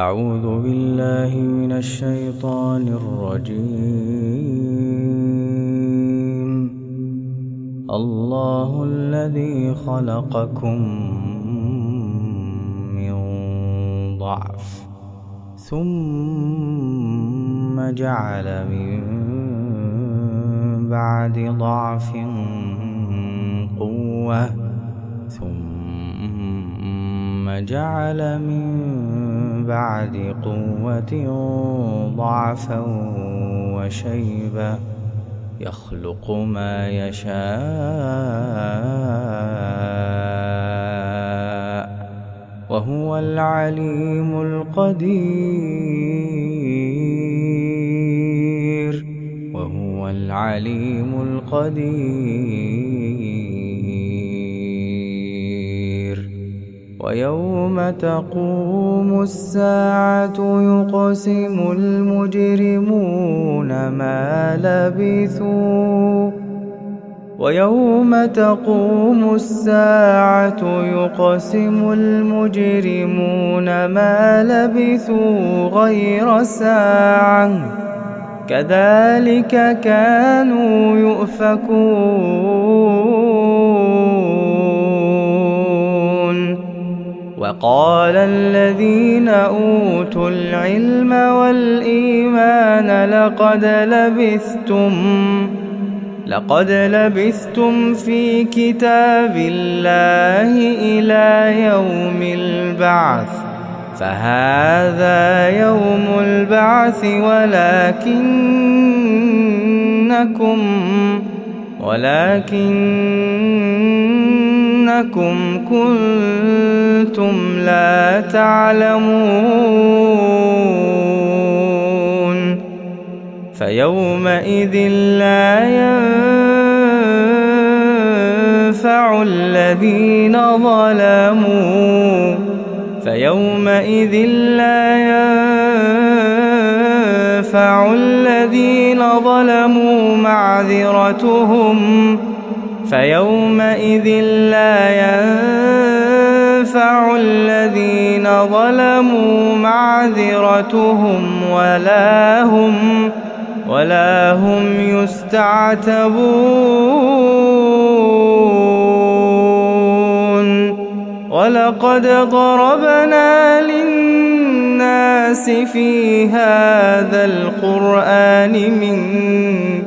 أعوذ بالله من الشيطان الرجيم. الله الذي خلقكم من ضعف ثم جعل من بعد ضعف قوة ثم جعل من بعد قوة ضعفا وشيبا يخلق ما يشاء وهو العليم القدير وهو العليم القدير ويوم تقوم الساعة يقسم المجرمون ما لبثوا ويوم تقوم الساعة يقسم المجرمون ما لبثوا غير ساعة كذلك كانوا يؤفكون وقال الذين أوتوا العلم والإيمان لقد لبثتم لقد لبثتم في كتاب الله إلى يوم البعث فهذا يوم البعث ولكنكم ولكنكم كنتم لا تعلمون فيومئذ لا ينفع الذين ظلموا فيومئذ لا ينفع الذين ظلموا معذرتهم فيومئذ لا ينفع الذين ظلموا معذرتهم ولا هم ولا هم يستعتبون. ولقد ضربنا للناس في هذا القرآن من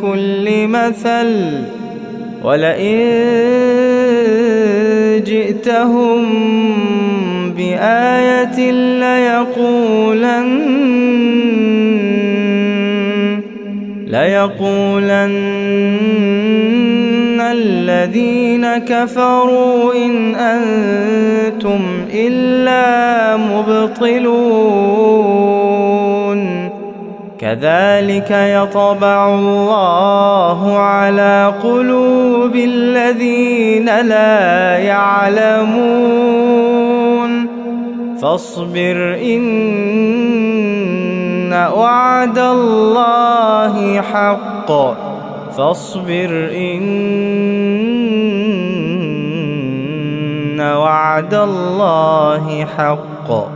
كل مثل. ولئن جئتهم بآية ليقولن ليقولن الذين كفروا إن أنتم إلا مبطلون. كذلك يطبع الله على قلوب الذين لا يعلمون. فاصبر إن وعد الله حق. فاصبر إن وعد الله حق.